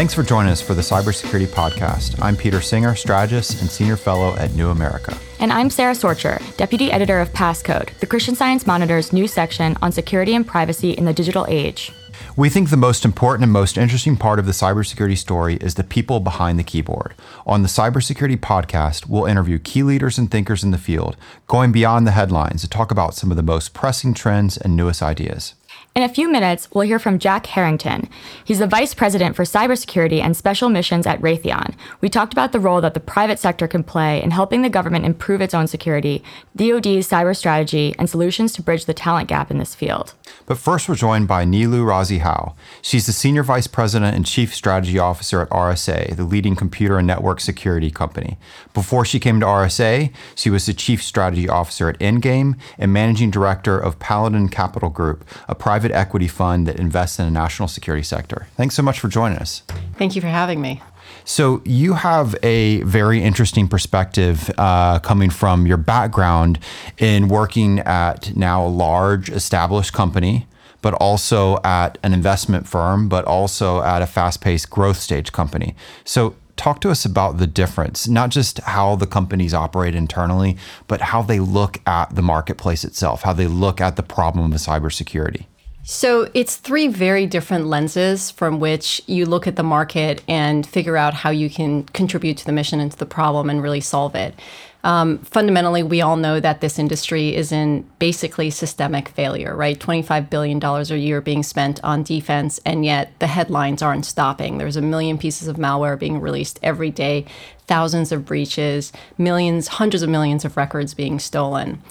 Thanks for joining us for the Cybersecurity Podcast. I'm Peter Singer, strategist and senior fellow at New America. And I'm Sara Sorcher, deputy editor of Passcode, the Christian Science Monitor's new section on security and privacy in the digital age. We think the most important and most interesting part of the cybersecurity story is the people behind the keyboard. On the Cybersecurity Podcast, we'll interview key leaders and thinkers in the field, going beyond the headlines to talk about some of the most pressing trends and newest ideas. In a few minutes, we'll hear from Jack Harrington. He's the Vice President for Cybersecurity and Special Missions at Raytheon. We talked about the role that the private sector can play in helping the government improve its own security, DoD's cyber strategy, and solutions to bridge the talent gap in this field. But first, we're joined by Niloo Razi Howe. She's the Senior Vice President and Chief Strategy Officer at RSA, the leading computer and network security company. Before she came to RSA, she was the Chief Strategy Officer at Endgame and Managing Director of Paladin Capital Group, a private private equity fund that invests in the national security sector. Thanks so much for joining us. Thank you for having me. So, you have a very interesting perspective uh, coming from your background in working at now a large established company, but also at an investment firm, but also at a fast paced growth stage company. So, talk to us about the difference, not just how the companies operate internally, but how they look at the marketplace itself, how they look at the problem of cybersecurity. So it's three very different lenses from which you look at the market and figure out how you can contribute to the mission and to the problem and really solve it. Um, fundamentally, we all know that this industry is in basically systemic failure, right? $25 billion a year being spent on defense, and yet the headlines aren't stopping. There's a million pieces of malware being released every day, thousands of breaches, millions, hundreds of millions of records being stolen.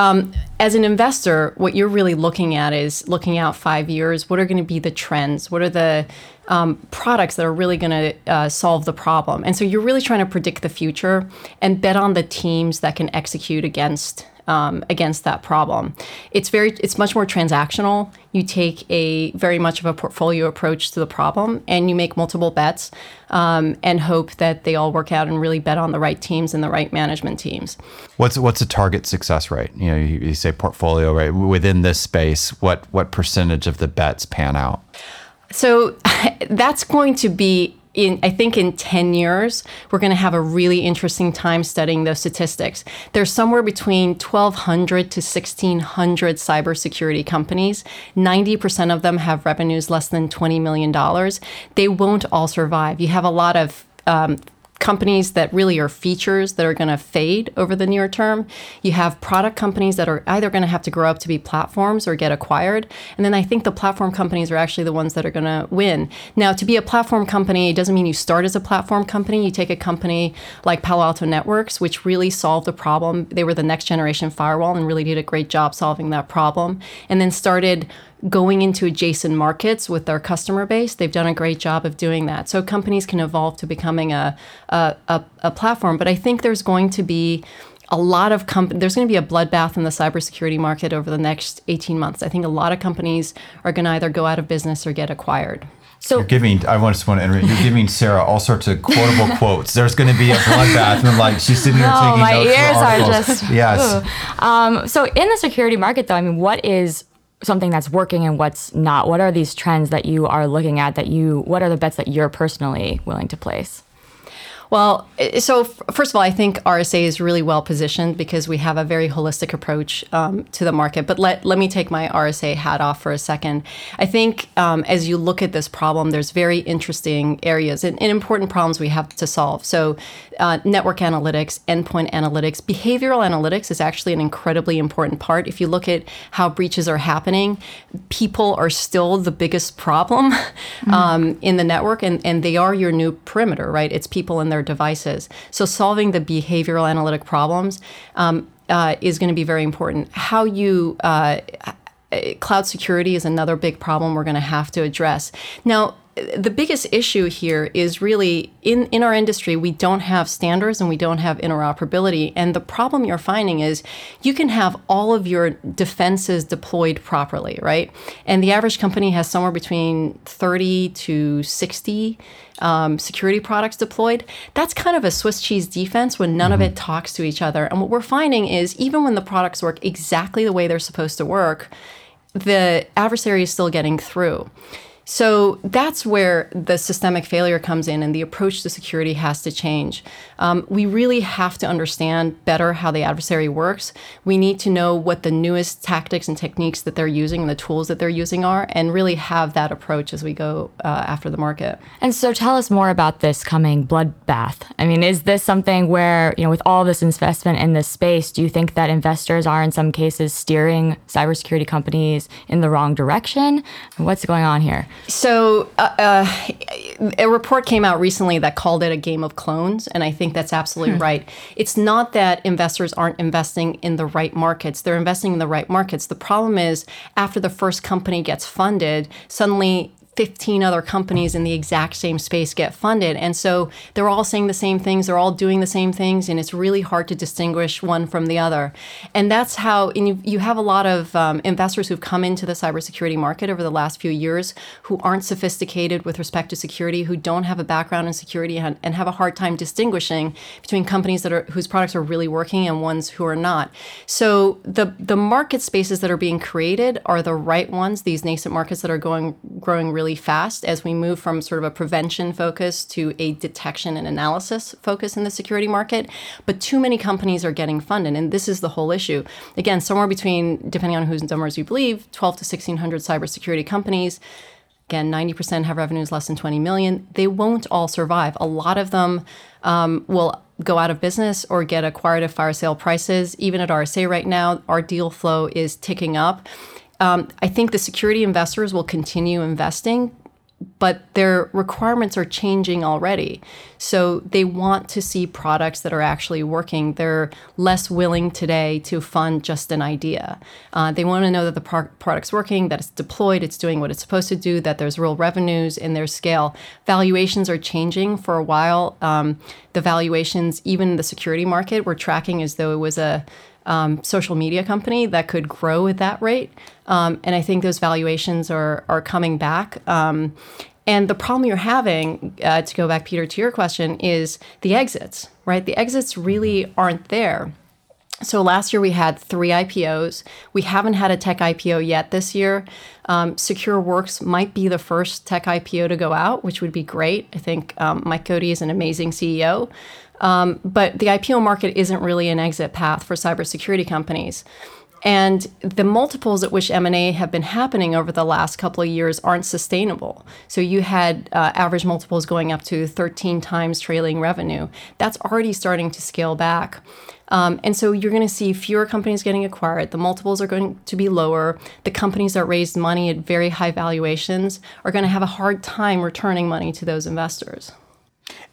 Um, as an investor, what you're really looking at is looking out five years. What are going to be the trends? What are the um, products that are really going to uh, solve the problem? And so you're really trying to predict the future and bet on the teams that can execute against um, against that problem. It's very it's much more transactional. You take a very much of a portfolio approach to the problem, and you make multiple bets um, and hope that they all work out and really bet on the right teams and the right management teams. What's what's a target success rate? You know, you, you say portfolio right within this space. What what percentage of the bets pan out? So that's going to be in I think in 10 years, we're going to have a really interesting time studying those statistics. There's somewhere between 1,200 to 1,600 cybersecurity companies. 90% of them have revenues less than $20 million. They won't all survive. You have a lot of um, companies that really are features that are going to fade over the near term. You have product companies that are either going to have to grow up to be platforms or get acquired. And then I think the platform companies are actually the ones that are going to win. Now, to be a platform company doesn't mean you start as a platform company. You take a company like Palo Alto Networks, which really solved the problem. They were the next generation firewall and really did a great job solving that problem. And then started going into adjacent markets with their customer base. They've done a great job of doing that. So companies can evolve to becoming a, a, a, a platform. But I think there's going to be a lot of companies, there's going to be a bloodbath in the cybersecurity market over the next 18 months. I think a lot of companies are going to either go out of business or get acquired. So you're giving. I just want to interrupt. You're giving Sara all sorts of quotable quotes. There's going to be a bloodbath, and like she's sitting there no, taking my notes. My ears are just yes. Um, so in the security market, though, I mean, what is something that's working and what's not? What are these trends that you are looking at that you what are the bets that you're personally willing to place? Well, so first of all, I think RSA is really well positioned because we have a very holistic approach um, to the market. But let, let me take my RSA hat off for a second. I think um, as you look at this problem, there's very interesting areas and, and important problems we have to solve. So, uh, network analytics, endpoint analytics, behavioral analytics is actually an incredibly important part. If you look at how breaches are happening, people are still the biggest problem mm-hmm. um, in the network, and, and they are your new perimeter, right? It's people and their their devices. So solving the behavioral analytic problems um, uh, is going to be very important. How you uh, cloud security is another big problem we're going to have to address. Now, the biggest issue here is really in, in our industry, we don't have standards and we don't have interoperability. And the problem you're finding is you can have all of your defenses deployed properly, right? And the average company has somewhere between 30 to 60 um, security products deployed. That's kind of a Swiss cheese defense when none mm-hmm. of it talks to each other. And what we're finding is even when the products work exactly the way they're supposed to work, the adversary is still getting through. So that's where the systemic failure comes in, and the approach to security has to change. Um, we really have to understand better how the adversary works. We need to know what the newest tactics and techniques that they're using and the tools that they're using are, and really have that approach as we go uh, after the market. And so, tell us more about this coming bloodbath. I mean, is this something where, you know, with all this investment in this space, do you think that investors are in some cases steering cybersecurity companies in the wrong direction? What's going on here? So, uh, uh, a report came out recently that called it a game of clones, and I think that's absolutely hmm. right. It's not that investors aren't investing in the right markets, they're investing in the right markets. The problem is, after the first company gets funded, suddenly 15 other companies in the exact same space get funded. And so they're all saying the same things, they're all doing the same things, and it's really hard to distinguish one from the other. And that's how and you, you have a lot of um, investors who've come into the cybersecurity market over the last few years who aren't sophisticated with respect to security, who don't have a background in security, and, and have a hard time distinguishing between companies that are whose products are really working and ones who are not. So the the market spaces that are being created are the right ones, these nascent markets that are going growing really really fast as we move from sort of a prevention focus to a detection and analysis focus in the security market. But too many companies are getting funded, and this is the whole issue. Again, somewhere between, depending on whose numbers you believe, 12 to 1,600 cybersecurity companies. Again, 90% have revenues less than 20 million. They won't all survive. A lot of them um, will go out of business or get acquired at fire sale prices. Even at RSA right now, our deal flow is ticking up. Um, I think the security investors will continue investing, but their requirements are changing already. So they want to see products that are actually working. They're less willing today to fund just an idea. Uh, they want to know that the pro- product's working, that it's deployed, it's doing what it's supposed to do, that there's real revenues in their scale. Valuations are changing for a while. Um, the valuations, even in the security market, we're tracking as though it was a um, social media company that could grow at that rate. Um, and I think those valuations are are coming back. Um, and the problem you're having, uh, to go back, Peter, to your question, is the exits, right? The exits really aren't there. So last year we had three IPOs. We haven't had a tech IPO yet this year. Um, SecureWorks might be the first tech IPO to go out, which would be great. I think um, Mike Cote is an amazing CEO. Um, but the IPO market isn't really an exit path for cybersecurity companies. And the multiples at which M&A have been happening over the last couple of years aren't sustainable. So you had uh, average multiples going up to 13 times trailing revenue. That's already starting to scale back. Um, and so you're going to see fewer companies getting acquired. The multiples are going to be lower. The companies that raised money at very high valuations are going to have a hard time returning money to those investors.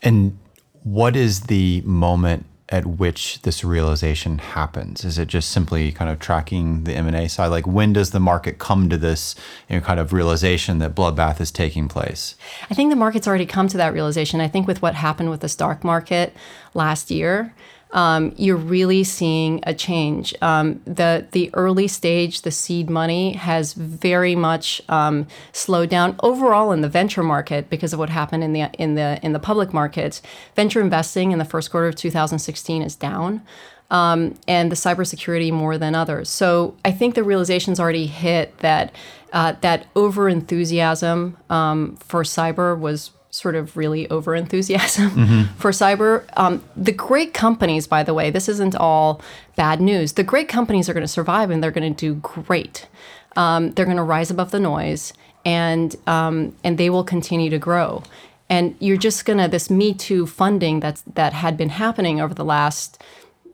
And what is the moment at which this realization happens? Is it just simply kind of tracking the M&A side? Like when does the market come to this you know, kind of realization that bloodbath is taking place? I think the market's already come to that realization. I think with what happened with the stock market last year, um, you're really seeing a change. Um, the the early stage, the seed money has very much um, slowed down overall in the venture market because of what happened in the in the in the public markets. Venture investing in the first quarter of 2016 is down. Um, and the cybersecurity more than others. So I think the realization's already hit that uh, that over enthusiasm um, for cyber was sort of really over enthusiasm mm-hmm. for cyber. Um, the great companies, by the way, this isn't all bad news. The great companies are going to survive and they're going to do great. Um, they're going to rise above the noise and um, and they will continue to grow. And you're just gonna this Me Too funding that's that had been happening over the last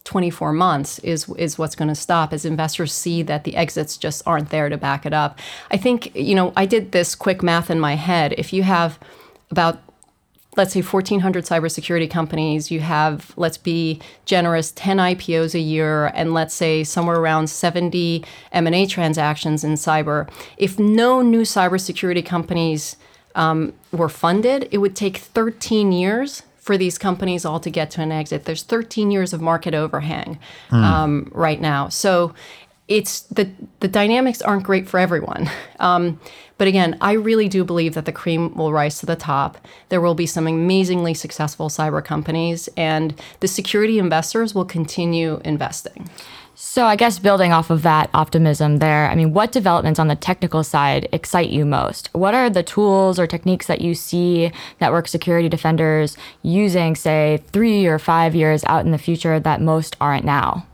24 months is is what's going to stop as investors see that the exits just aren't there to back it up. I think you know I did this quick math in my head. If you have about let's say 1400 cybersecurity companies. You have let's be generous 10 ipos a year and let's say somewhere around 70 m&a transactions in cyber. If no new cybersecurity companies um, were funded it would take 13 years for these companies all to get to an exit. There's 13 years of market overhang mm. um, right now. So it's the the dynamics aren't great for everyone. Um, but again, I really do believe that the cream will rise to the top. There will be some amazingly successful cyber companies, and the security investors will continue investing. So, I guess building off of that optimism there, I mean, what developments on the technical side excite you most? What are the tools or techniques that you see network security defenders using, say, three or five years out in the future that most aren't now?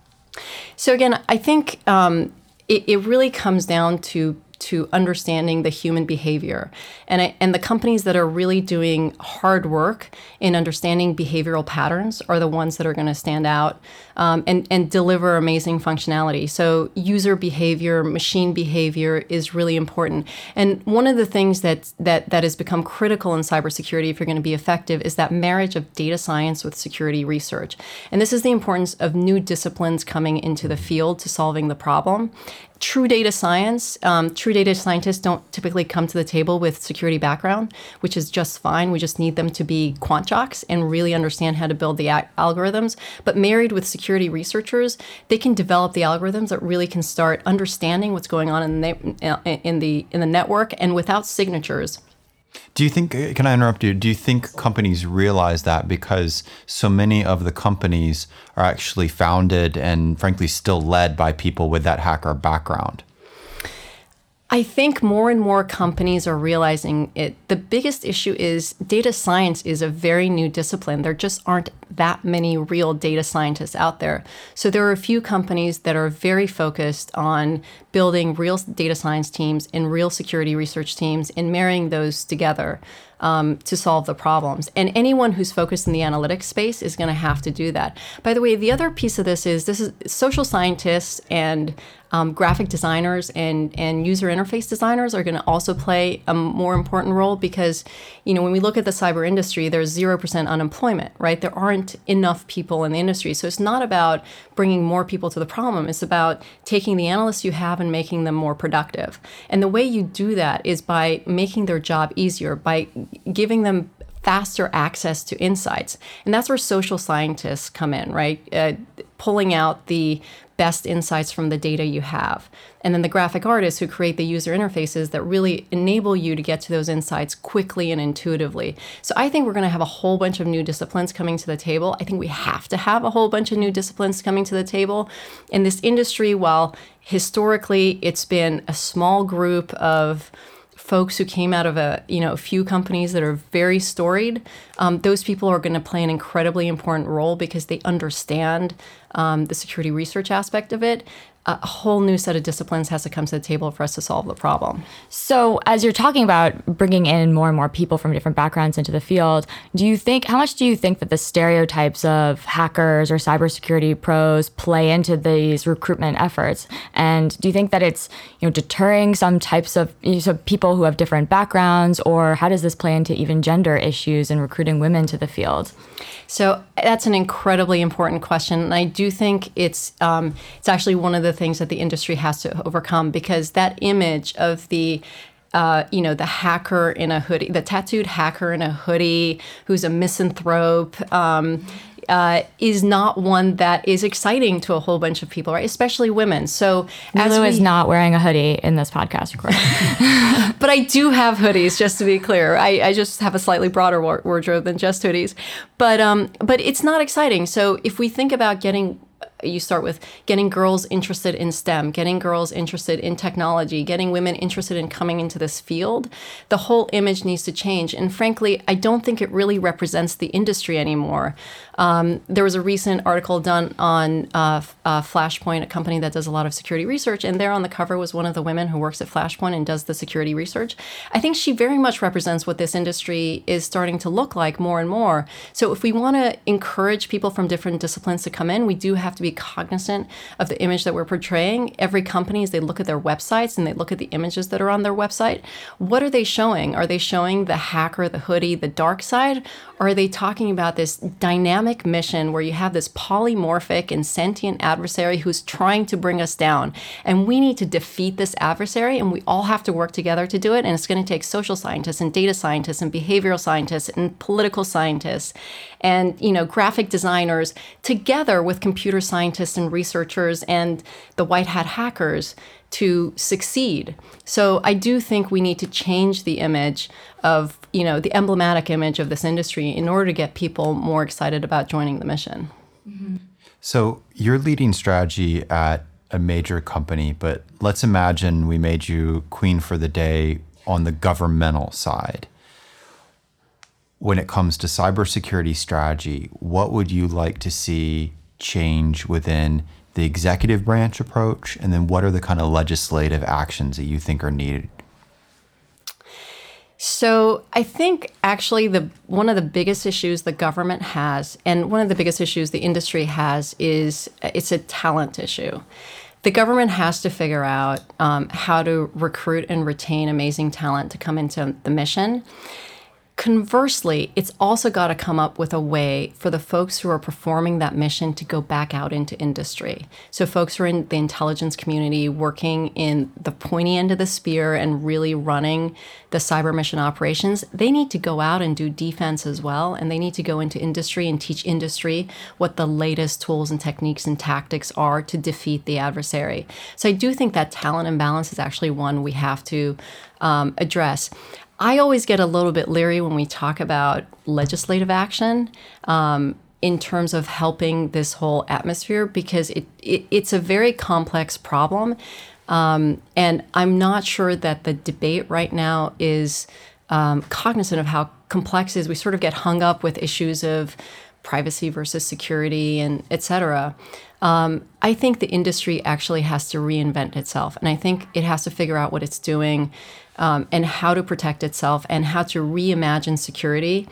So, again, I think um, it, it really comes down to to understanding the human behavior. And, I, and the companies that are really doing hard work in understanding behavioral patterns are the ones that are going to stand out um, and, and deliver amazing functionality. So, user behavior, machine behavior is really important. And one of the things that, that, that has become critical in cybersecurity, if you're going to be effective, is that marriage of data science with security research. And this is the importance of new disciplines coming into the field to solving the problem true data science, um, true data scientists don't typically come to the table with security background, which is just fine. We just need them to be quant jocks and really understand how to build the a- algorithms. But married with security researchers, they can develop the algorithms that really can start understanding what's going on in the in the in the network and without signatures do you think, can I interrupt you? Do you think companies realize that because so many of the companies are actually founded and frankly still led by people with that hacker background? I think more and more companies are realizing it. The biggest issue is data science is a very new discipline. There just aren't that many real data scientists out there. So there are a few companies that are very focused on building real data science teams and real security research teams and marrying those together um, to solve the problems. And anyone who's focused in the analytics space is going to have to do that. By the way, the other piece of this is this is social scientists and um, graphic designers and, and user interface designers are going to also play a more important role because, you know, when we look at the cyber industry, there's 0% unemployment, right? There aren't enough people in the industry. So it's not about bringing more people to the problem. It's about taking the analysts you have and making them more productive. And the way you do that is by making their job easier, by giving them faster access to insights. And that's where social scientists come in, right? Uh, pulling out the best insights from the data you have. And then the graphic artists who create the user interfaces that really enable you to get to those insights quickly and intuitively. So I think we're going to have a whole bunch of new disciplines coming to the table. I think we have to have a whole bunch of new disciplines coming to the table. In this industry, while historically it's been a small group of folks who came out of a you know a few companies that are very storied um, those people are going to play an incredibly important role because they understand um, the security research aspect of it a whole new set of disciplines has to come to the table for us to solve the problem. So, as you're talking about bringing in more and more people from different backgrounds into the field, do you think how much do you think that the stereotypes of hackers or cybersecurity pros play into these recruitment efforts? And do you think that it's you know deterring some types of you know, so people who have different backgrounds, or how does this play into even gender issues in recruiting women to the field? So that's an incredibly important question, and I do think it's um, it's actually one of the things that the industry has to overcome because that image of the uh, you know, the hacker in a hoodie, the tattooed hacker in a hoodie who's a misanthrope, um, uh, is not one that is exciting to a whole bunch of people, right? Especially women. So Niloo is not wearing a hoodie in this podcast recording. but I do have hoodies, just to be clear. I, I just have a slightly broader wardrobe than just hoodies. But um, but it's not exciting. So if we think about getting you start with getting girls interested in STEM, getting girls interested in technology, getting women interested in coming into this field. The whole image needs to change. And frankly, I don't think it really represents the industry anymore. Um, there was a recent article done on uh, uh, Flashpoint, a company that does a lot of security research, and there on the cover was one of the women who works at Flashpoint and does the security research. I think she very much represents what this industry is starting to look like more and more. So if we want to encourage people from different disciplines to come in, we do have to be cognizant of the image that we're portraying. Every company, as they look at their websites and they look at the images that are on their website, what are they showing? Are they showing the hacker, the hoodie, the dark side? Or are they talking about this dynamic mission where you have this polymorphic and sentient adversary who's trying to bring us down. And we need to defeat this adversary, and we all have to work together to do it. And it's going to take social scientists and data scientists and behavioral scientists and political scientists and you know graphic designers together with computer scientists and researchers and the white hat hackers to succeed. So I do think we need to change the image of, you know, the emblematic image of this industry in order to get people more excited about joining the mission. Mm-hmm. So you're leading strategy at a major company, but let's imagine we made you queen for the day on the governmental side. When it comes to cybersecurity strategy, what would you like to see change within the executive branch approach? And then what are the kind of legislative actions that you think are needed? So I think actually the one of the biggest issues the government has, and one of the biggest issues the industry has, is it's a talent issue. The government has to figure out um, how to recruit and retain amazing talent to come into the mission. Conversely, it's also got to come up with a way for the folks who are performing that mission to go back out into industry. So, folks who are in the intelligence community working in the pointy end of the spear and really running the cyber mission operations, they need to go out and do defense as well. And they need to go into industry and teach industry what the latest tools and techniques and tactics are to defeat the adversary. So, I do think that talent imbalance is actually one we have to um, address. I always get a little bit leery when we talk about legislative action um, in terms of helping this whole atmosphere because it, it it's a very complex problem. Um, and I'm not sure that the debate right now is um, cognizant of how complex it is. We sort of get hung up with issues of privacy versus security and et cetera. Um, I think the industry actually has to reinvent itself, and I think it has to figure out what it's doing um, and how to protect itself and how to reimagine security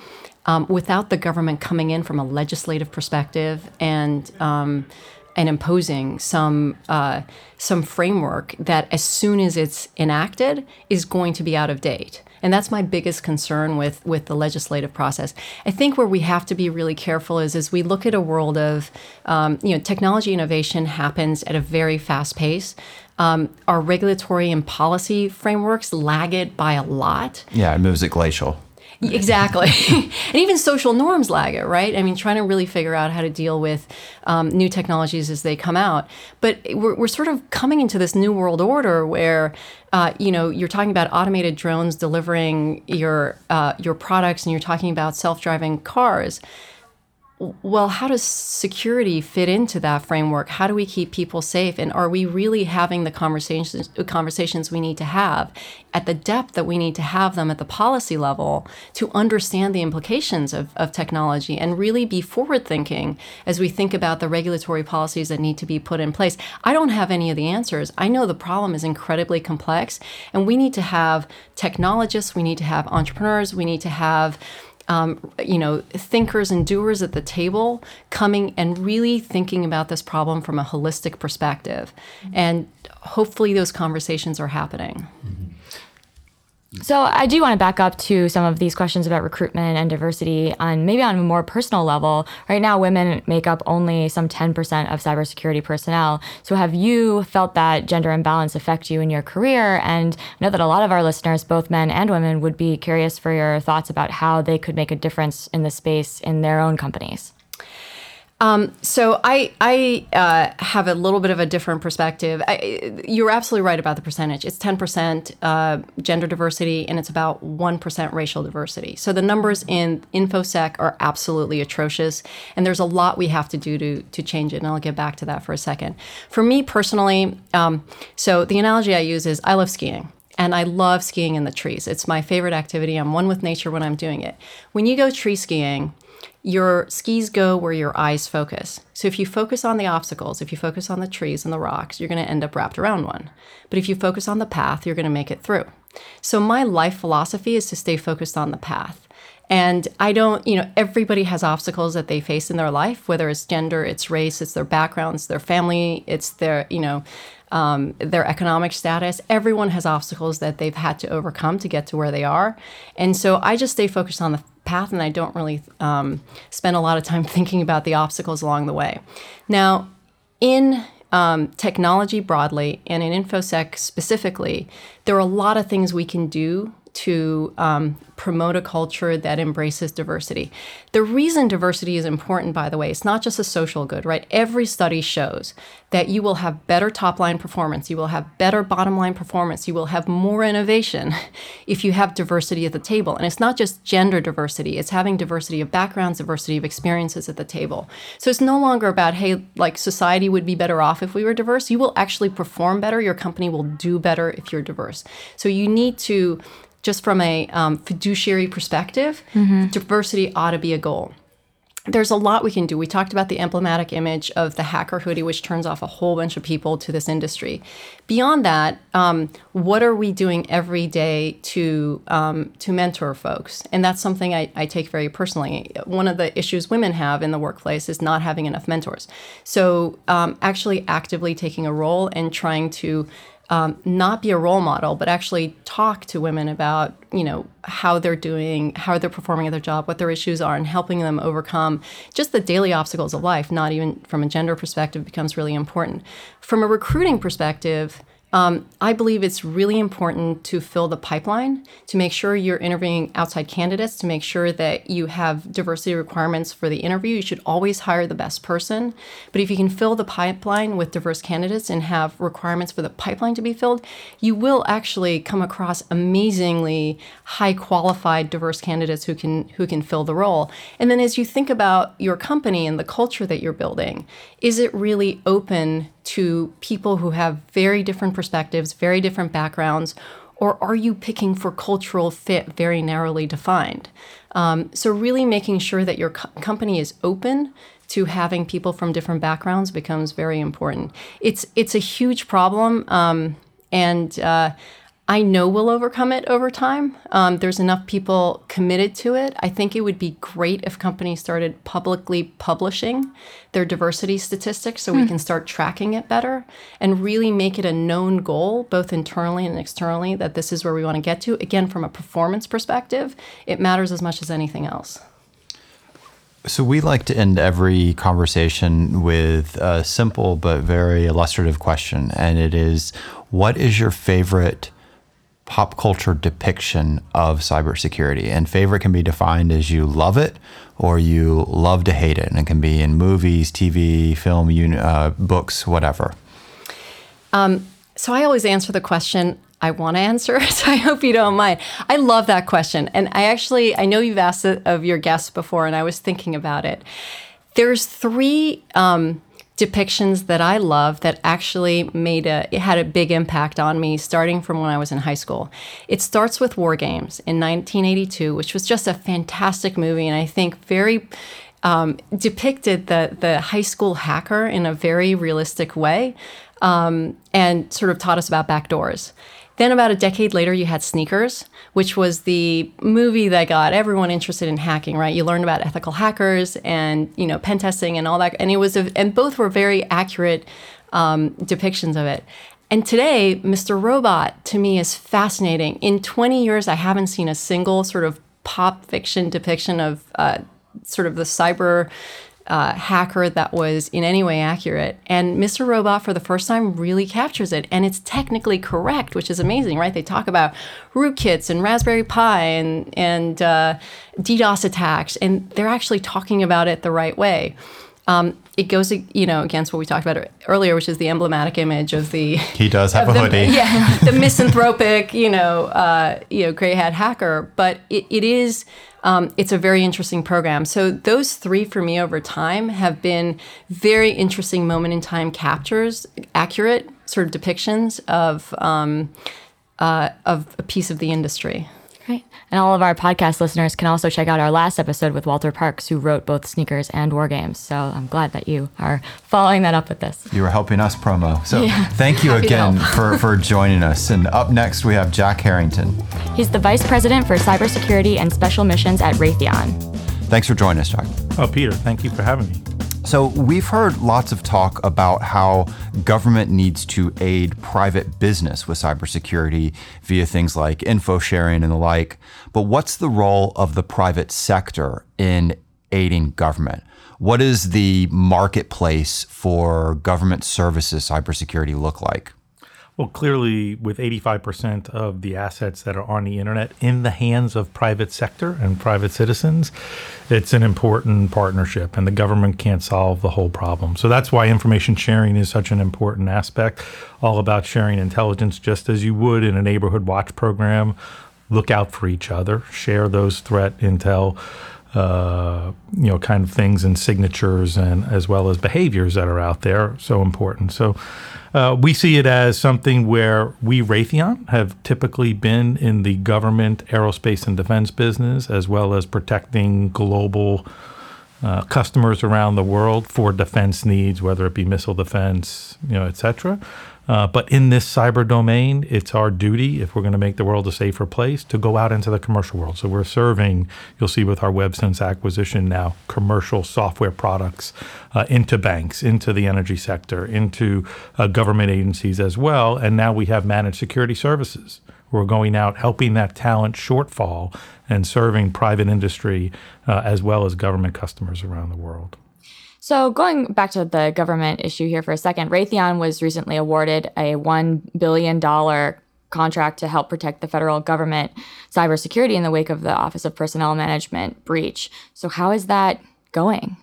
um, without the government coming in from a legislative perspective and um, and imposing some uh, some framework that as soon as it's enacted is going to be out of date. And that's my biggest concern with with the legislative process. I think where we have to be really careful is as we look at a world of um, you know technology innovation happens at a very fast pace. Um, our regulatory and policy frameworks lag it by a lot. Yeah, it moves at glacial. Exactly. and even social norms lag it, right? I mean, trying to really figure out how to deal with um, new technologies as they come out. But we're, we're sort of coming into this new world order where, uh, you know, you're talking about automated drones delivering your, uh, your products and you're talking about self driving cars well, how does security fit into that framework? How do we keep people safe? And are we really having the conversations conversations we need to have at the depth that we need to have them at the policy level to understand the implications of, of technology and really be forward thinking as we think about the regulatory policies that need to be put in place? I don't have any of the answers. I know the problem is incredibly complex, and we need to have technologists, we need to have entrepreneurs, we need to have um, you know, thinkers and doers at the table coming and really thinking about this problem from a holistic perspective. Mm-hmm. And hopefully those conversations are happening. Mm-hmm. So I do want to back up to some of these questions about recruitment and diversity on maybe on a more personal level. Right now, women make up only some 10% of cybersecurity personnel. So have you felt that gender imbalance affect you in your career? And I know that a lot of our listeners, both men and women, would be curious for your thoughts about how they could make a difference in the space in their own companies. Um, so I I uh, have a little bit of a different perspective. I, you're absolutely right about the percentage. It's 10% uh, gender diversity and it's about 1% racial diversity. So the numbers in infosec are absolutely atrocious, and there's a lot we have to do to to change it. And I'll get back to that for a second. For me personally, um, so the analogy I use is I love skiing and I love skiing in the trees. It's my favorite activity. I'm one with nature when I'm doing it. When you go tree skiing your skis go where your eyes focus. So if you focus on the obstacles, if you focus on the trees and the rocks, you're going to end up wrapped around one. But if you focus on the path, you're going to make it through. So my life philosophy is to stay focused on the path. And I don't, you know, everybody has obstacles that they face in their life, whether it's gender, it's race, it's their backgrounds, their family, it's their, you know, um, their economic status. Everyone has obstacles that they've had to overcome to get to where they are. And so I just stay focused on the path and I don't really um, spend a lot of time thinking about the obstacles along the way. Now, in um, technology broadly and in InfoSec specifically, there are a lot of things we can do to um, promote a culture that embraces diversity. The reason diversity is important, by the way, it's not just a social good, right? Every study shows that you will have better top line performance, you will have better bottom line performance, you will have more innovation if you have diversity at the table. And it's not just gender diversity, it's having diversity of backgrounds, diversity of experiences at the table. So it's no longer about, hey, like society would be better off if we were diverse. You will actually perform better, your company will do better if you're diverse. So you need to just from a um, fiduciary perspective, mm-hmm. diversity ought to be a goal. There's a lot we can do. We talked about the emblematic image of the hacker hoodie, which turns off a whole bunch of people to this industry. Beyond that, um, what are we doing every day to um, to mentor folks? And that's something I, I take very personally. One of the issues women have in the workplace is not having enough mentors. So, um, actually, actively taking a role and trying to um, not be a role model, but actually talk to women about, you know, how they're doing, how they're performing at their job, what their issues are, and helping them overcome just the daily obstacles of life, not even from a gender perspective, becomes really important. From a recruiting perspective, um, I believe it's really important to fill the pipeline, to make sure you're interviewing outside candidates, to make sure that you have diversity requirements for the interview. You should always hire the best person. But if you can fill the pipeline with diverse candidates and have requirements for the pipeline to be filled, you will actually come across amazingly high qualified diverse candidates who can who can fill the role. And then as you think about your company and the culture that you're building, is it really open to people who have very different perspectives, very different backgrounds, or are you picking for cultural fit very narrowly defined? Um, so, really making sure that your co- company is open to having people from different backgrounds becomes very important. It's it's a huge problem, um, and uh, I know we'll overcome it over time. Um, there's enough people committed to it. I think it would be great if companies started publicly publishing their diversity statistics so we hmm. can start tracking it better and really make it a known goal, both internally and externally, that this is where we want to get to. Again, from a performance perspective, it matters as much as anything else. So, we like to end every conversation with a simple but very illustrative question. And it is what is your favorite pop culture depiction of cybersecurity. And favorite can be defined as you love it or you love to hate it. And it can be in movies, TV, film, uh, books, whatever. Um, so I always answer the question I want to answer. So I hope you don't mind. I love that question. And I actually, I know you've asked it of your guests before, and I was thinking about it. There's three um, depictions that I love that actually made a it had a big impact on me starting from when I was in high school. It starts with War Games in 1982, which was just a fantastic movie and I think very um, depicted the the high school hacker in a very realistic way um, and sort of taught us about backdoors. Then, about a decade later, you had Sneakers, which was the movie that got everyone interested in hacking. Right? You learned about ethical hackers and you know pen testing and all that, and it was a, and both were very accurate um, depictions of it. And today, Mr. Robot to me is fascinating. In 20 years, I haven't seen a single sort of pop fiction depiction of uh, sort of the cyber uh, hacker that was in any way accurate. And Mr. Robot, for the first time, really captures it. And it's technically correct, which is amazing, right? They talk about rootkits and Raspberry Pi and, and uh, DDoS attacks, and they're actually talking about it the right way. Um, it goes, you know, against what we talked about earlier, which is the emblematic image of the. He does have a the, hoodie. Yeah, the misanthropic, you know, uh, you know, gray hat hacker. But it, it is um, it's a very interesting program. So those three for me over time have been very interesting moment in time captures, accurate sort of depictions of um, uh, of a piece of the industry. Right. And all of our podcast listeners can also check out our last episode with Walter Parkes, who wrote both Sneakers and War Games. So I'm glad that you are following that up with this. You were helping us promo. So yeah. thank you again for, for joining us. And up next, we have Jack Harrington. He's the Vice President for Cybersecurity and Special Missions at Raytheon. Thanks for joining us, Jack. Oh, Peter, thank you for having me. So, we've heard lots of talk about how government needs to aid private business with cybersecurity via things like info sharing and the like. But what's the role of the private sector in aiding government? What does the marketplace for government services cybersecurity look like? Well, clearly, with 85% of the assets that are on the internet in the hands of private sector and private citizens, it's an important partnership, and the government can't solve the whole problem. So that's why information sharing is such an important aspect, all about sharing intelligence, just as you would in a neighborhood watch program. Look out for each other, share those threat intel uh, you know, kind of things and signatures, and as well as behaviors that are out there, so important. So uh, we see it as something where we Raytheon have typically been in the government, aerospace, and defense business, as well as protecting global. Uh, customers around the world for defense needs, whether it be missile defense, you know, et cetera. Uh, but in this cyber domain, it's our duty, if we're going to make the world a safer place, to go out into the commercial world. So we're serving, you'll see with our WebSense acquisition now, commercial software products uh, into banks, into the energy sector, into uh, government agencies as well. And now we have managed security services. We're going out helping that talent shortfall and serving private industry uh, as well as government customers around the world. So, going back to the government issue here for a second, Raytheon was recently awarded a $1 billion contract to help protect the federal government cybersecurity in the wake of the Office of Personnel Management breach. So, how is that going?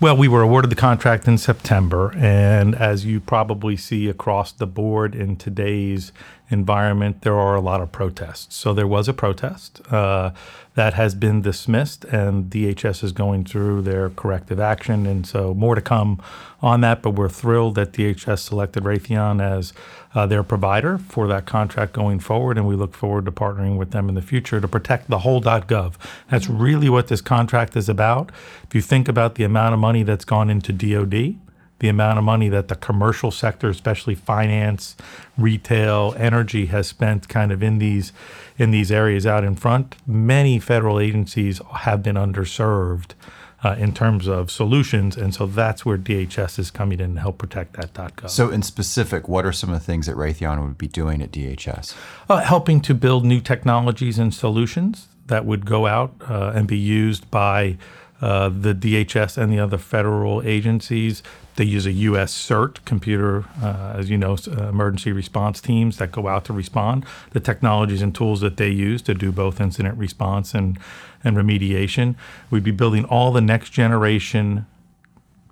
Well, we were awarded the contract in September, and as you probably see across the board in today's environment, there are a lot of protests. So there was a protest uh, that has been dismissed, and DHS is going through their corrective action. And so more to come on that, but we're thrilled that DHS selected Raytheon as uh, their provider for that contract going forward, and we look forward to partnering with them in the future to protect the whole .gov. That's really what this contract is about. If you think about the amount of money that's gone into DoD, the amount of money that the commercial sector, especially finance, retail, energy, has spent kind of in these in these areas out in front. Many federal agencies have been underserved uh, in terms of solutions, and so that's where DHS is coming in to help protect that .gov. So, in specific, what are some of the things that Raytheon would be doing at DHS? Uh, helping to build new technologies and solutions that would go out uh, and be used by uh, the DHS and the other federal agencies. They use a U.S. CERT computer, uh, as you know, uh, emergency response teams that go out to respond. The technologies and tools that they use to do both incident response and, and remediation. We'd be building all the next generation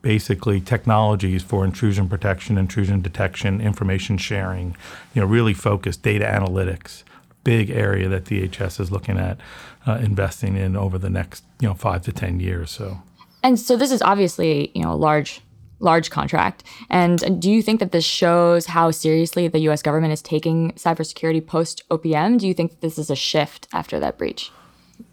basically technologies for intrusion protection, intrusion detection, information sharing, you know, really focused data analytics, big area that DHS is looking at uh, investing in over the next you know five to ten years. So, and so this is obviously you know a large large contract. And do you think that this shows how seriously the U.S. government is taking cybersecurity post OPM? Do you think this is a shift after that breach?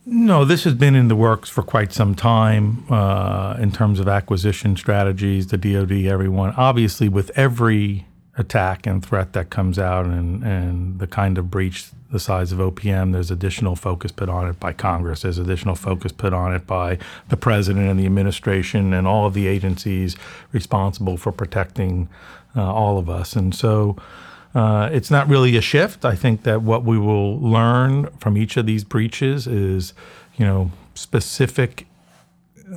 No, this has been in the works for quite some time uh, in terms of acquisition strategies, the DoD, everyone. Obviously, with every attack and threat that comes out and, and the kind of breach the size of OPM. There's additional focus put on it by Congress. There's additional focus put on it by the president and the administration and all of the agencies responsible for protecting uh, all of us. And so uh, it's not really a shift. I think that what we will learn from each of these breaches is, you know, specific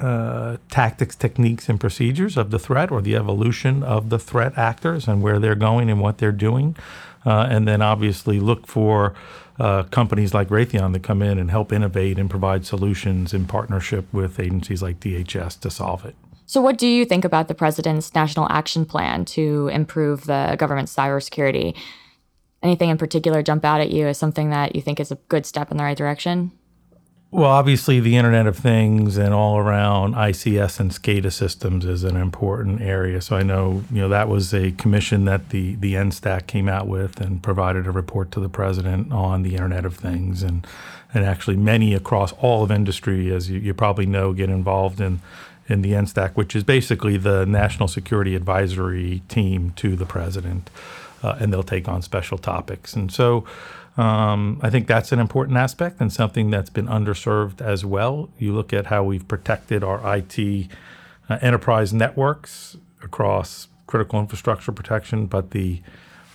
uh, tactics, techniques, and procedures of the threat or the evolution of the threat actors and where they're going and what they're doing uh, and then obviously look for uh, companies like Raytheon to come in and help innovate and provide solutions in partnership with agencies like DHS to solve it. So, what do you think about the president's national action plan to improve the government's cybersecurity? Anything in particular jump out at you as something that you think is a good step in the right direction? Well, obviously, the Internet of Things and all around ICS and SCADA systems is an important area. So I know you know that was a commission that the the NSTAC came out with and provided a report to the president on the Internet of Things and and actually many across all of industry, as you, you probably know, get involved in in the NSTAC, which is basically the National Security Advisory Team to the president, uh, and they'll take on special topics. And so. Um, I think that's an important aspect and something that's been underserved as well. You look at how we've protected our IT uh, enterprise networks across critical infrastructure protection, but the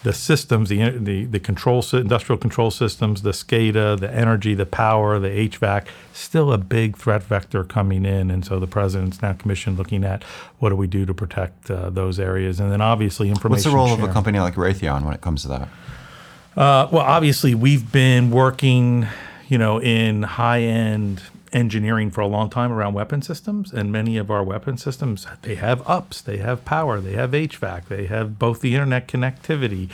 the systems, the the the control industrial control systems, the SCADA, the energy, the power, the HVAC, still a big threat vector coming in, and so the president's now commissioned looking at what do we do to protect uh, those areas, and then obviously information. What's the role sharing. of a company like Raytheon when it comes to that? Uh, well, obviously, we've been working, you know, in high end engineering for a long time around weapon systems, and many of our weapon systems they have ups, they have power, they have HVAC, they have both the internet connectivity.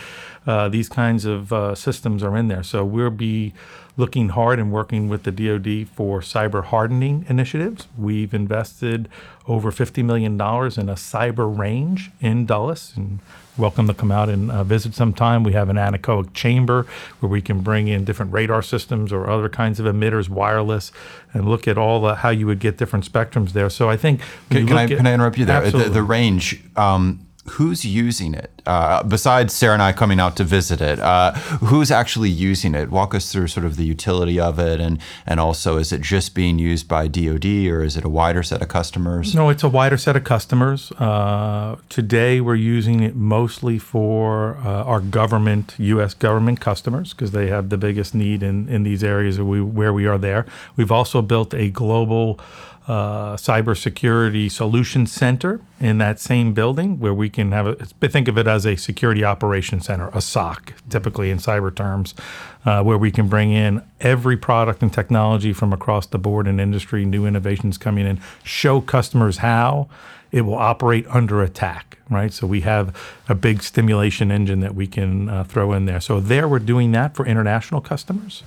Uh, these kinds of uh, systems are in there, so we'll be looking hard and working with the DoD for cyber hardening initiatives. We've invested over $50 million in a cyber range in Dulles and welcome to come out and uh, visit sometime. We have an anechoic chamber where we can bring in different radar systems or other kinds of emitters, wireless, and look at all the, how you would get different spectrums there. So I think can, can I, at, can I interrupt you there? The, the, range. Um, who's using it uh, besides Sara and I coming out to visit it? Uh, who's actually using it? Walk us through sort of the utility of it, and and also is it just being used by DoD or is it a wider set of customers? No, it's a wider set of customers. Uh, today, we're using it mostly for uh, our government, U.S. government customers, because they have the biggest need in in these areas where we, where we are there. We've also built a global uh, cybersecurity solution center in that same building where we can have a think of it as a security operations center, a SOC, typically in cyber terms, uh, where we can bring in every product and technology from across the board in industry, new innovations coming in, show customers how it will operate under attack, right? So we have a big stimulation engine that we can uh, throw in there. So there we're doing that for international customers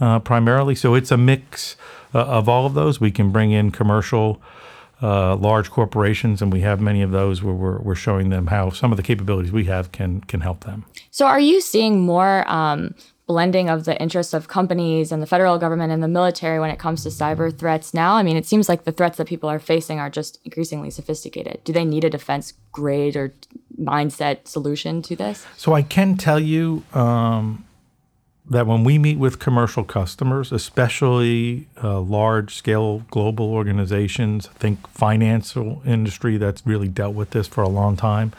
uh, primarily. So it's a mix uh, of all of those. We can bring in commercial. Uh, large corporations, and we have many of those where we're, we're showing them how some of the capabilities we have can can help them. So, are you seeing more um, blending of the interests of companies and the federal government and the military when it comes to cyber threats now? I mean, it seems like the threats that people are facing are just increasingly sophisticated. Do they need a defense grade or mindset solution to this? So, I can tell you. Um, that when we meet with commercial customers, especially uh, large scale global organizations, think financial industry that's really dealt with this for a long time,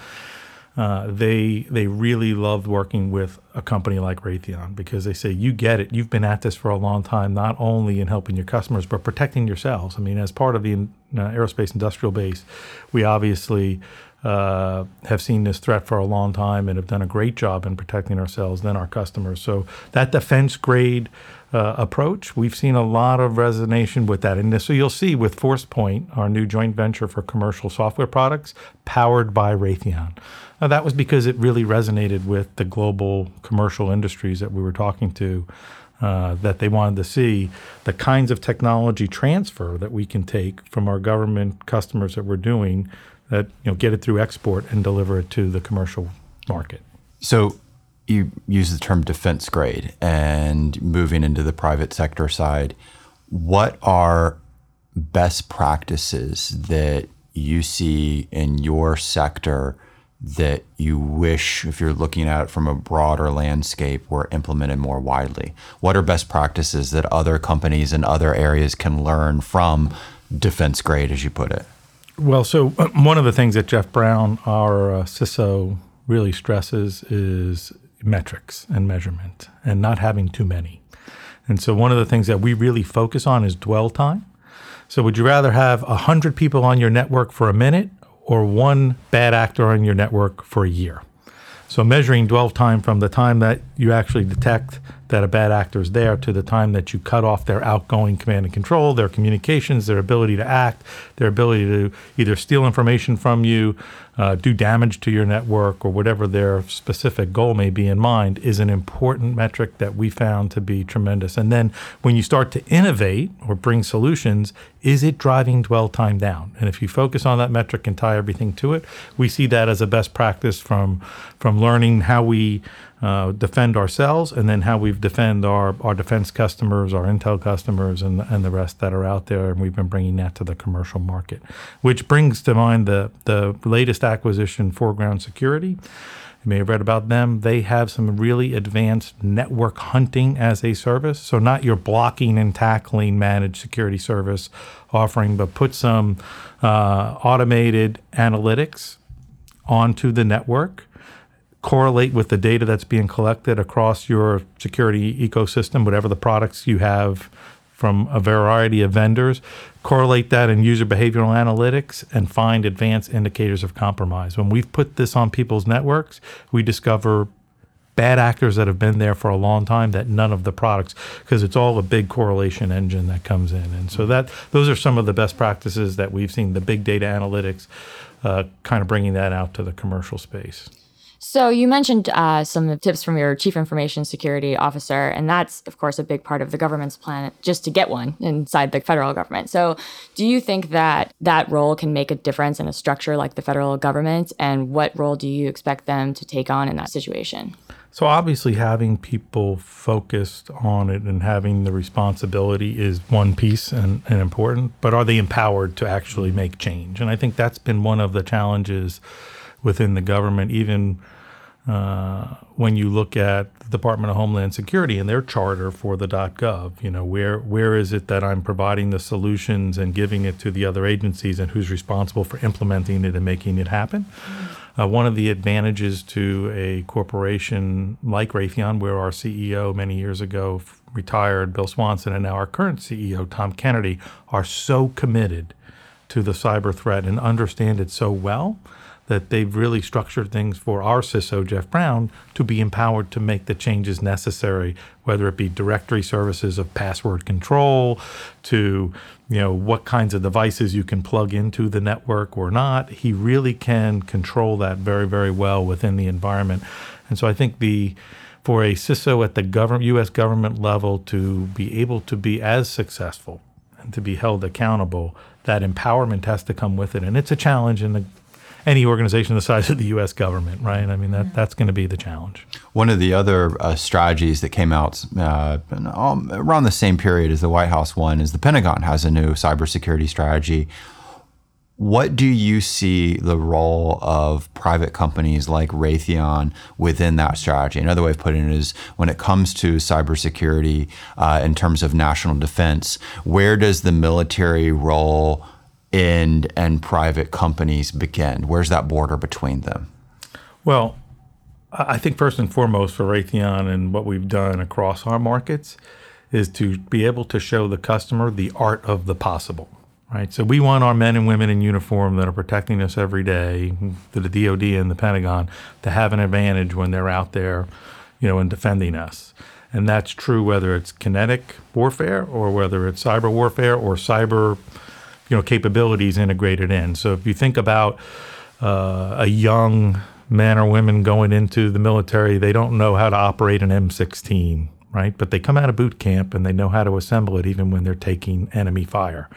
uh, they they really loved working with a company like Raytheon because they say you get it. You've been at this for a long time, not only in helping your customers but protecting yourselves. I mean, as part of the uh, aerospace industrial base, we obviously uh, have seen this threat for a long time and have done a great job in protecting ourselves than our customers. So that defense grade uh, approach, we've seen a lot of resonance with that. And so you'll see with ForcePoint, our new joint venture for commercial software products, powered by Raytheon. Now, that was because it really resonated with the global commercial industries that we were talking to. Uh, that they wanted to see the kinds of technology transfer that we can take from our government customers that we're doing that you know get it through export and deliver it to the commercial market. So you use the term defense grade and moving into the private sector side. What are best practices that you see in your sector that you wish, if you're looking at it from a broader landscape, were implemented more widely? What are best practices that other companies in other areas can learn from defense grade, as you put it? Well, so uh, one of the things that Jeff Brown, our uh, CISO, really stresses is metrics and measurement and not having too many. And so one of the things that we really focus on is dwell time. So would you rather have 100 people on your network for a minute or one bad actor on your network for a year? So measuring dwell time from the time that you actually detect that a bad actor is there to the time that you cut off their outgoing command and control, their communications, their ability to act, their ability to either steal information from you, uh, do damage to your network, or whatever their specific goal may be in mind, is an important metric that we found to be tremendous. And then when you start to innovate or bring solutions, is it driving dwell time down? And if you focus on that metric and tie everything to it, we see that as a best practice from from learning how we uh, defend ourselves and then how we defend our, our defense customers, our intel customers, and, and the rest that are out there. And we've been bringing that to the commercial market, which brings to mind the, the latest acquisition, Foreground Security. You may have read about them. They have some really advanced network hunting as a service. So, not your blocking and tackling managed security service offering, but put some uh, automated analytics onto the network correlate with the data that's being collected across your security ecosystem, whatever the products you have from a variety of vendors, correlate that in user behavioral analytics, and find advanced indicators of compromise. When we've put this on people's networks, we discover bad actors that have been there for a long time that none of the products because it's all a big correlation engine that comes in and so that those are some of the best practices that we've seen the big data analytics uh, kind of bringing that out to the commercial space so you mentioned uh, some tips from your chief information security officer, and that's of course a big part of the government's plan just to get one inside the federal government. So do you think that that role can make a difference in a structure like the federal government, and what role do you expect them to take on in that situation? So obviously, having people focused on it and having the responsibility is one piece and, and, important. But are they empowered to actually make change? And I think that's been one of the challenges within the government, even uh, when you look at the Department of Homeland Security and their charter for the .gov. You know, where where is it that I'm providing the solutions and giving it to the other agencies, and who's responsible for implementing it and making it happen? Uh, one of the advantages to a corporation like Raytheon, where our CEO many years ago retired, Bill Swanson, and now our current CEO, Tom Kennedy, are so committed to the cyber threat and understand it so well that they've really structured things for our CISO, Jeff Brown, to be empowered to make the changes necessary, whether it be directory services of password control to you know what kinds of devices you can plug into the network or not. He really can control that very, very well within the environment. And so I think the for a CISO at the government, U.S. government level to be able to be as successful and to be held accountable, that empowerment has to come with it. And it's a challenge in the any organization the size of the U.S. government, right? I mean, that that's going to be the challenge. One of the other uh, strategies that came out uh, around the same period as the White House one is the Pentagon has a new cybersecurity strategy. What do you see the role of private companies like Raytheon within that strategy? Another way of putting it is when it comes to cybersecurity uh, in terms of national defense, where does the military role and and private companies begin? Where's that border between them? Well, I think first and foremost for Raytheon and what we've done across our markets is to be able to show the customer the art of the possible. Right. So we want our men and women in uniform that are protecting us every day, the DoD and the Pentagon, to have an advantage when they're out there, you know, and defending us. And that's true whether it's kinetic warfare or whether it's cyber warfare or cyber you know capabilities integrated in. So if you think about uh, a young man or women going into the military, they don't know how to operate an M16, right? But they come out of boot camp and they know how to assemble it even when they're taking enemy fire.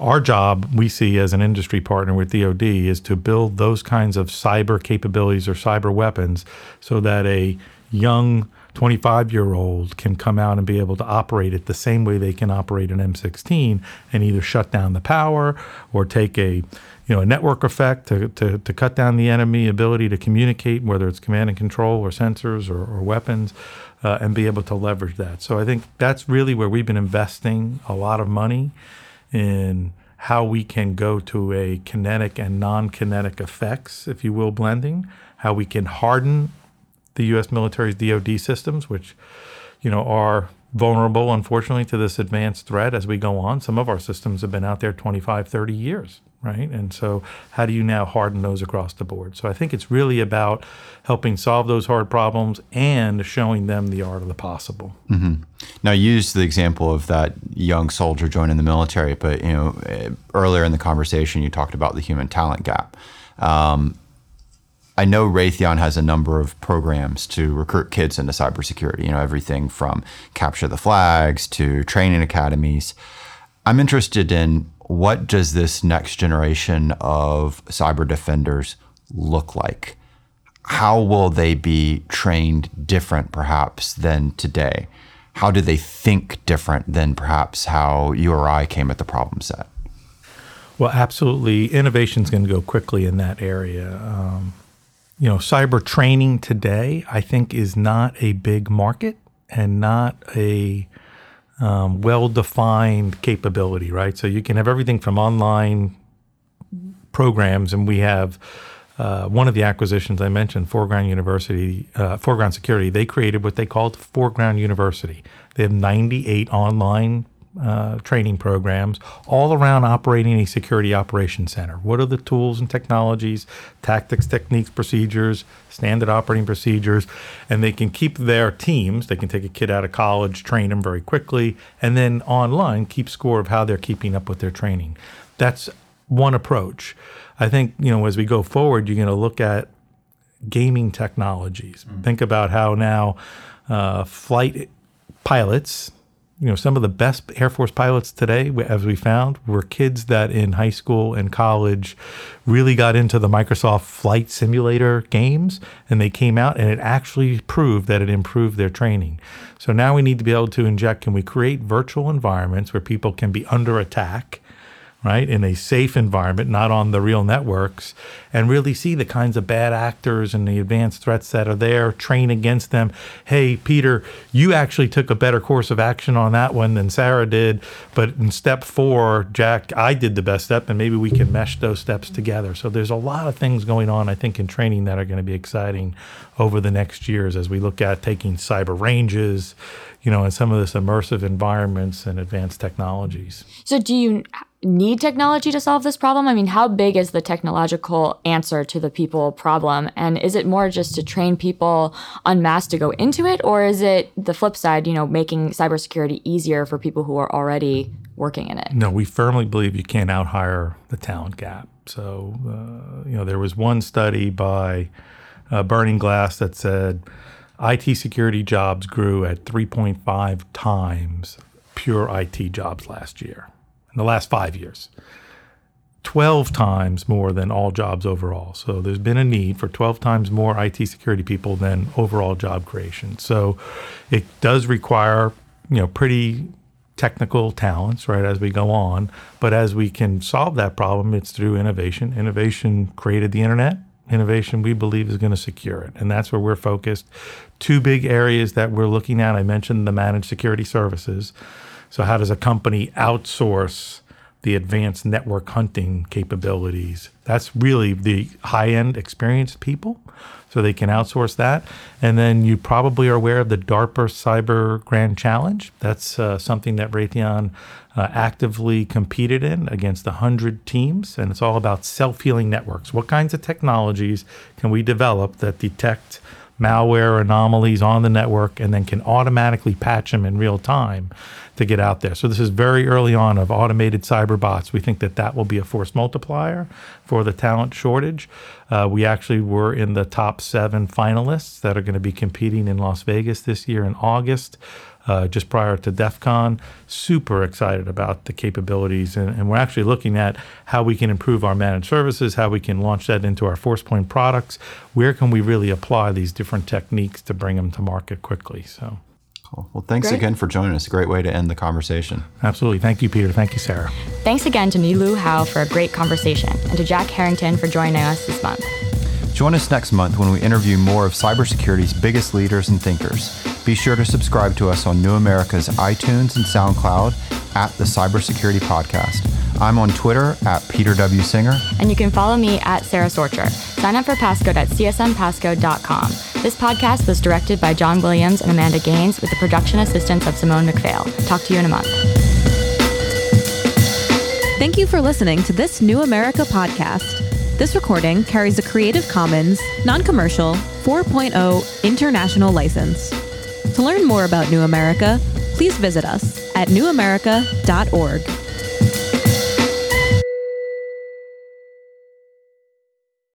Our job, we see as an industry partner with DoD, is to build those kinds of cyber capabilities or cyber weapons so that a young 25 year old can come out and be able to operate it the same way they can operate an M16 and either shut down the power or take a you know a network effect to, to, to cut down the enemy ability to communicate whether it's command and control or sensors or, or weapons uh, and be able to leverage that. So i think that's really where we've been investing a lot of money in how we can go to a kinetic and non-kinetic effects if you will blending how we can harden the U.S. military's DoD systems, which you know are vulnerable, unfortunately, to this advanced threat as we go on. Some of our systems have been out there 25, 30 years, right? And so, how do you now harden those across the board? So, I think it's really about helping solve those hard problems and showing them the art of the possible. Mm-hmm. Now, you used the example of that young soldier joining the military, but you know, earlier in the conversation, you talked about the human talent gap. Um, I know Raytheon has a number of programs to recruit kids into cybersecurity, you know, everything from capture the flags to training academies. I'm interested in what does this next generation of cyber defenders look like? How will they be trained different perhaps than today? How do they think different than perhaps how you or I came at the problem set? Well, absolutely. Innovation is going to go quickly in that area. Um, you know, cyber training today, I think, is not a big market and not a um, well defined capability, right? So you can have everything from online programs, and we have uh, one of the acquisitions I mentioned, Foreground University, uh, Foreground Security, they created what they called Foreground University. They have 98 online uh, training programs all around operating a security operations center. What are the tools and technologies, tactics, techniques, procedures, standard operating procedures? And they can keep their teams, they can take a kid out of college, train them very quickly, and then online keep score of how they're keeping up with their training. That's one approach. I think, you know, as we go forward, you're going to look at gaming technologies. Mm-hmm. Think about how now uh, flight pilots, you know, some of the best Air Force pilots today, as we found, were kids that in high school and college really got into the Microsoft Flight Simulator games, and they came out and it actually proved that it improved their training. So now we need to be able to inject. Can we create virtual environments where people can be under attack? Right, in a safe environment, not on the real networks, and really see the kinds of bad actors and the advanced threats that are there, train against them. Hey, Peter, you actually took a better course of action on that one than Sara did, but in step four, Jack, I did the best step, and maybe we can mesh those steps together. So there's a lot of things going on, I think, in training that are going to be exciting over the next years as we look at taking cyber ranges, you know, and some of this immersive environments and advanced technologies. So do you need technology to solve this problem? I mean, how big is the technological answer to the people problem? And is it more just to train people en masse to go into it? Or is it the flip side, you know, making cybersecurity easier for people who are already working in it? No, we firmly believe you can't out hire the talent gap. So, uh, you know, there was one study by uh, Burning Glass that said IT security jobs grew at 3.5 times pure IT jobs last year in the last five years. 12 times more than all jobs overall. So there's been a need for 12 times more IT security people than overall job creation. So it does require, you know, pretty technical talents, right, as we go on. But as we can solve that problem, it's through innovation. Innovation created the internet. Innovation, we believe, is going to secure it. And that's where we're focused. Two big areas that we're looking at I mentioned the managed security services. So, how does a company outsource the advanced network hunting capabilities? That's really the high end experienced people. So, they can outsource that. And then you probably are aware of the DARPA Cyber Grand Challenge. That's uh, something that Raytheon uh, actively competed in against 100 teams. And it's all about self healing networks. What kinds of technologies can we develop that detect? malware anomalies on the network and then can automatically patch them in real time to get out there. So this is very early on of automated cyber bots. We think that that will be a force multiplier for the talent shortage. Uh, we actually were in the top seven finalists that are going to be competing in Las Vegas this year in August. Uh, just prior to DEF CON. Super excited about the capabilities. And, and, we're actually looking at how we can improve our managed services, how we can launch that into our ForcePoint products. Where can we really apply these different techniques to bring them to market quickly? So. Cool. Well, thanks Great. again for joining us. Great way to end the conversation. Absolutely. Thank you, Peter. Thank you, Sara. Thanks again to Niloo Howe for a great conversation and to Jack Harrington for joining us this month. Join us next month when we interview more of cybersecurity's biggest leaders and thinkers. Be sure to subscribe to us on New America's iTunes and SoundCloud at the Cybersecurity Podcast. I'm on Twitter at Peter W. Singer. And you can follow me at Sara Sorcher. Sign up for Passcode at csmpasscode.com. This podcast was directed by John Williams and Amanda Gaines with the production assistance of Simone McPhail. Talk to you in a month. Thank you for listening to this New America podcast. This recording carries a Creative Commons, non commercial, 4.0 international license. To learn more about New America, please visit us at newamerica.org.